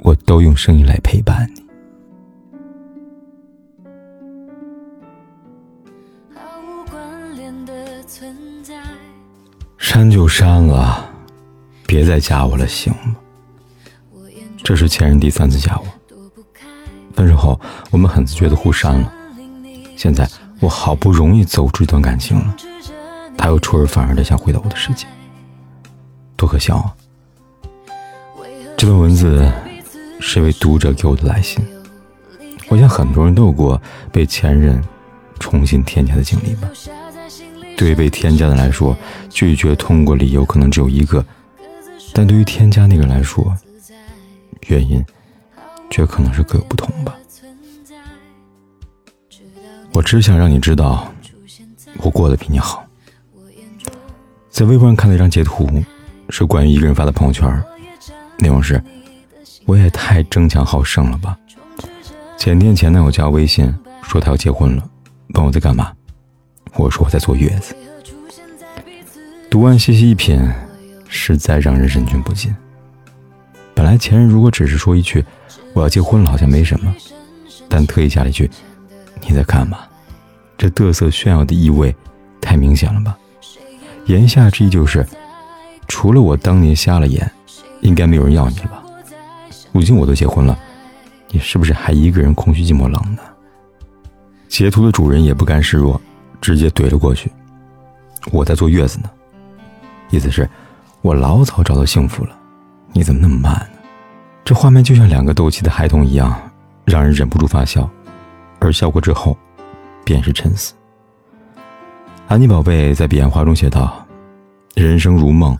我都用声音来陪伴你。删就删了，别再加我了，行吗？这是前任第三次加我。分手后，我们很自觉的互删了。现在我好不容易走出这段感情了，他又出尔反尔的想回到我的世界，多可笑啊！这段文字是一位读者给我的来信。我想很多人都有过被前任重新添加的经历吧。对于被添加的来说，拒绝通过理由可能只有一个，但对于添加那个人来说，原因却可能是各有不同吧。我只想让你知道，我过得比你好。在微博上看到一张截图，是关于一个人发的朋友圈，内容是：“我也太争强好胜了吧。”前天前男友加我微信，说他要结婚了，问我在干嘛。我说我在坐月子。读完细细一品，实在让人忍俊不禁。本来前任如果只是说一句“我要结婚了”，好像没什么，但特意加了一句“你在干嘛”，这嘚瑟炫耀的意味太明显了吧？言下之意就是，除了我当年瞎了眼，应该没有人要你了吧？如今我都结婚了，你是不是还一个人空虚寂寞冷呢？截图的主人也不甘示弱。直接怼了过去。我在坐月子呢，意思是，我老早找到幸福了，你怎么那么慢呢？这画面就像两个斗气的孩童一样，让人忍不住发笑，而笑过之后，便是沉思。安妮宝贝在彼岸花中写道：“人生如梦，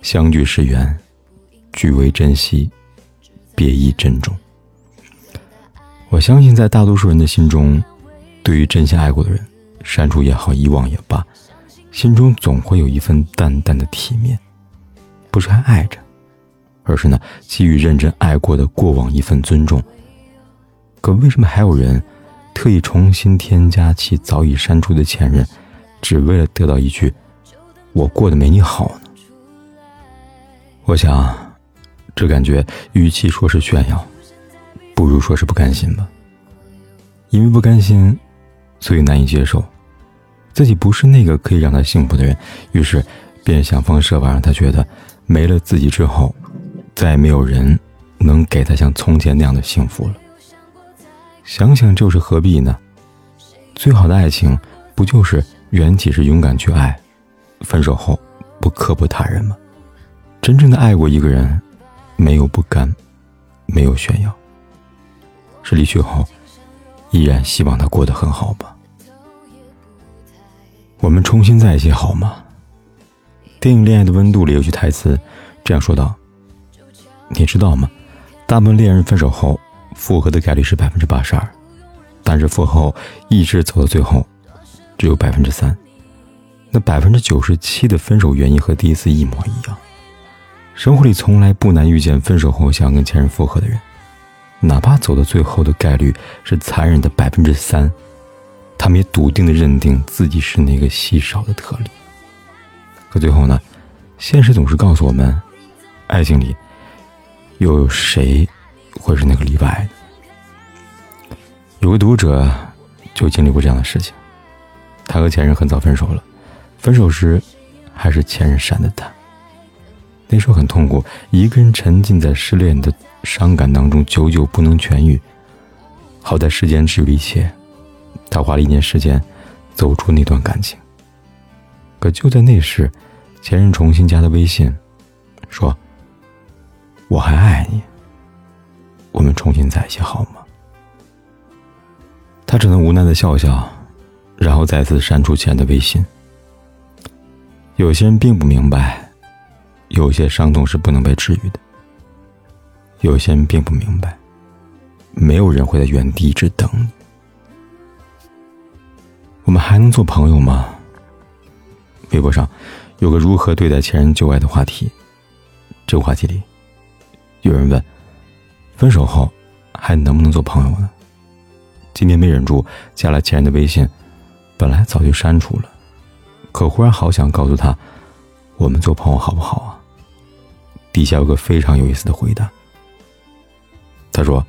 相聚是缘，俱为珍惜，别亦珍重。”我相信，在大多数人的心中，对于真心爱过的人。删除也好，遗忘也罢，心中总会有一份淡淡的体面，不是还爱着，而是呢，给予认真爱过的过往一份尊重。可为什么还有人特意重新添加其早已删除的前任，只为了得到一句“我过得没你好”呢？我想，这感觉与其说是炫耀，不如说是不甘心吧。因为不甘心。所以难以接受，自己不是那个可以让他幸福的人，于是便想方设法让他觉得，没了自己之后，再也没有人能给他像从前那样的幸福了。想想就是何必呢？最好的爱情，不就是缘起时勇敢去爱，分手后不刻薄他人吗？真正的爱过一个人，没有不甘，没有炫耀，是离去后。依然希望他过得很好吧。我们重新在一起好吗？电影《恋爱的温度》里有句台词这样说道：“你知道吗？大部分恋人分手后复合的概率是百分之八十二，但是复合后一直走到最后只有百分之三。那百分之九十七的分手原因和第一次一模一样。生活里从来不难遇见分手后想要跟前任复合的人。”哪怕走到最后的概率是残忍的百分之三，他们也笃定的认定自己是那个稀少的特例。可最后呢，现实总是告诉我们，爱情里又有谁会是那个例外呢？有个读者就经历过这样的事情，他和前任很早分手了，分手时还是前任删的他。那时候很痛苦，一个人沉浸在失恋的伤感当中，久久不能痊愈。好在时间治愈一切，他花了一年时间走出那段感情。可就在那时，前任重新加他微信，说：“我还爱你，我们重新在一起好吗？”他只能无奈的笑笑，然后再次删除前任的微信。有些人并不明白。有些伤痛是不能被治愈的。有些人并不明白，没有人会在原地一直等你。我们还能做朋友吗？微博上有个如何对待前任旧爱的话题，这个话题里，有人问：分手后还能不能做朋友呢？今天没忍住加了前任的微信，本来早就删除了，可忽然好想告诉他，我们做朋友好不好啊？底下有个非常有意思的回答。他说：“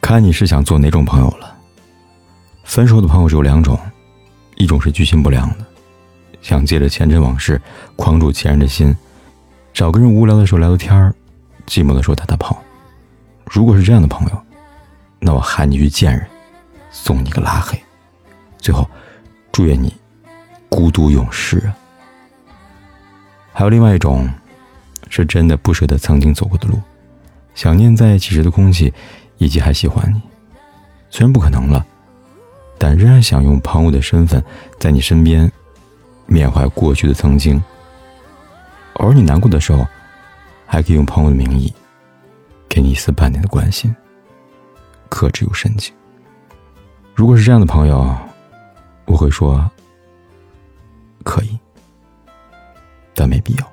看你是想做哪种朋友了。分手的朋友只有两种，一种是居心不良的，想借着前尘往事框住前任的心，找个人无聊的时候聊聊天，寂寞的时候打打炮。如果是这样的朋友，那我喊你去见人。”送你个拉黑，最后，祝愿你孤独永世啊！还有另外一种，是真的不舍得曾经走过的路，想念在一起时的空气，以及还喜欢你。虽然不可能了，但仍然想用朋友的身份在你身边，缅怀过去的曾经。偶尔你难过的时候，还可以用朋友的名义，给你一丝半点的关心，克制又深情。如果是这样的朋友，我会说可以，但没必要。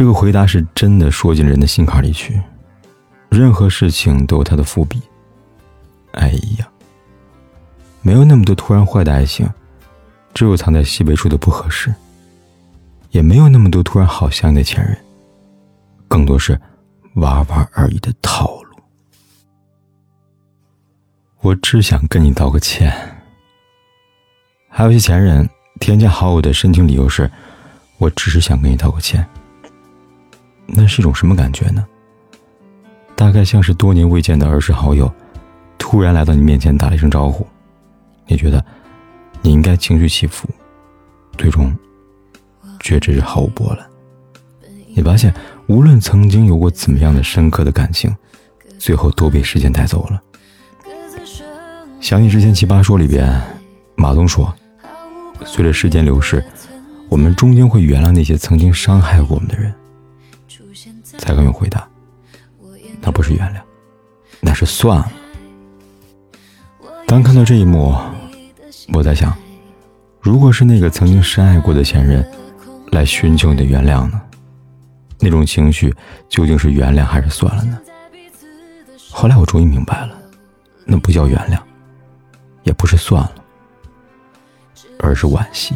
这个回答是真的说进人的心坎里去。任何事情都有它的伏笔。哎呀，没有那么多突然坏的爱情，只有藏在西北处的不合适。也没有那么多突然好相爱的前任，更多是玩玩而已的套路。我只想跟你道个歉。还有些前任添加好友的申请理由是：我只是想跟你道个歉。那是一种什么感觉呢？大概像是多年未见的儿时好友，突然来到你面前打了一声招呼，你觉得你应该情绪起伏，最终却只是毫无波澜。你发现，无论曾经有过怎么样的深刻的感情，最后都被时间带走了。想起之前《奇葩说》里边，马东说：“随着时间流逝，我们终究会原谅那些曾经伤害过我们的人。”蔡康永回答：“那不是原谅，那是算了。”当看到这一幕，我在想，如果是那个曾经深爱过的前任来寻求你的原谅呢？那种情绪究竟是原谅还是算了呢？后来我终于明白了，那不叫原谅。也不是算了，而是惋惜。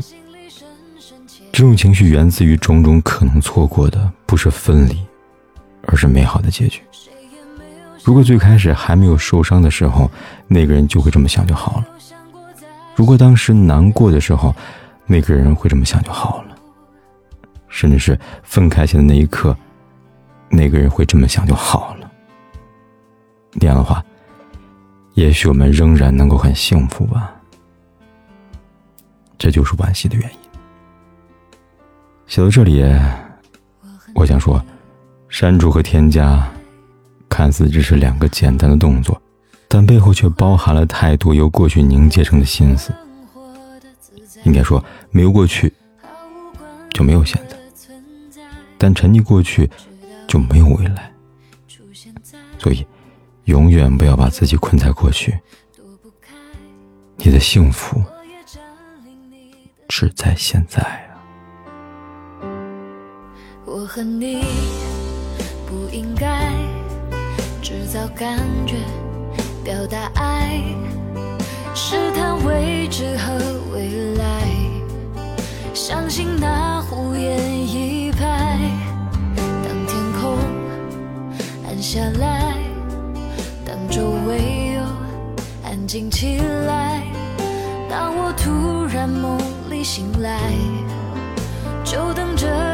这种情绪源自于种种可能错过的，不是分离，而是美好的结局。如果最开始还没有受伤的时候，那个人就会这么想就好了；如果当时难过的时候，那个人会这么想就好了；甚至是分开前的那一刻，那个人会这么想就好了。那样的话。也许我们仍然能够很幸福吧，这就是惋惜的原因。写到这里，我想说，删除和添加，看似只是两个简单的动作，但背后却包含了太多由过去凝结成的心思。应该说，没有过去，就没有现在；但沉溺过去，就没有未来。所以。永远不要把自己困在过去，你的幸福只在现在啊！我和你不应该制造感觉，表达爱，试探未知和未来，相信那胡言一派，当天空暗下来。当周围又安静起来。当我突然梦里醒来，就等着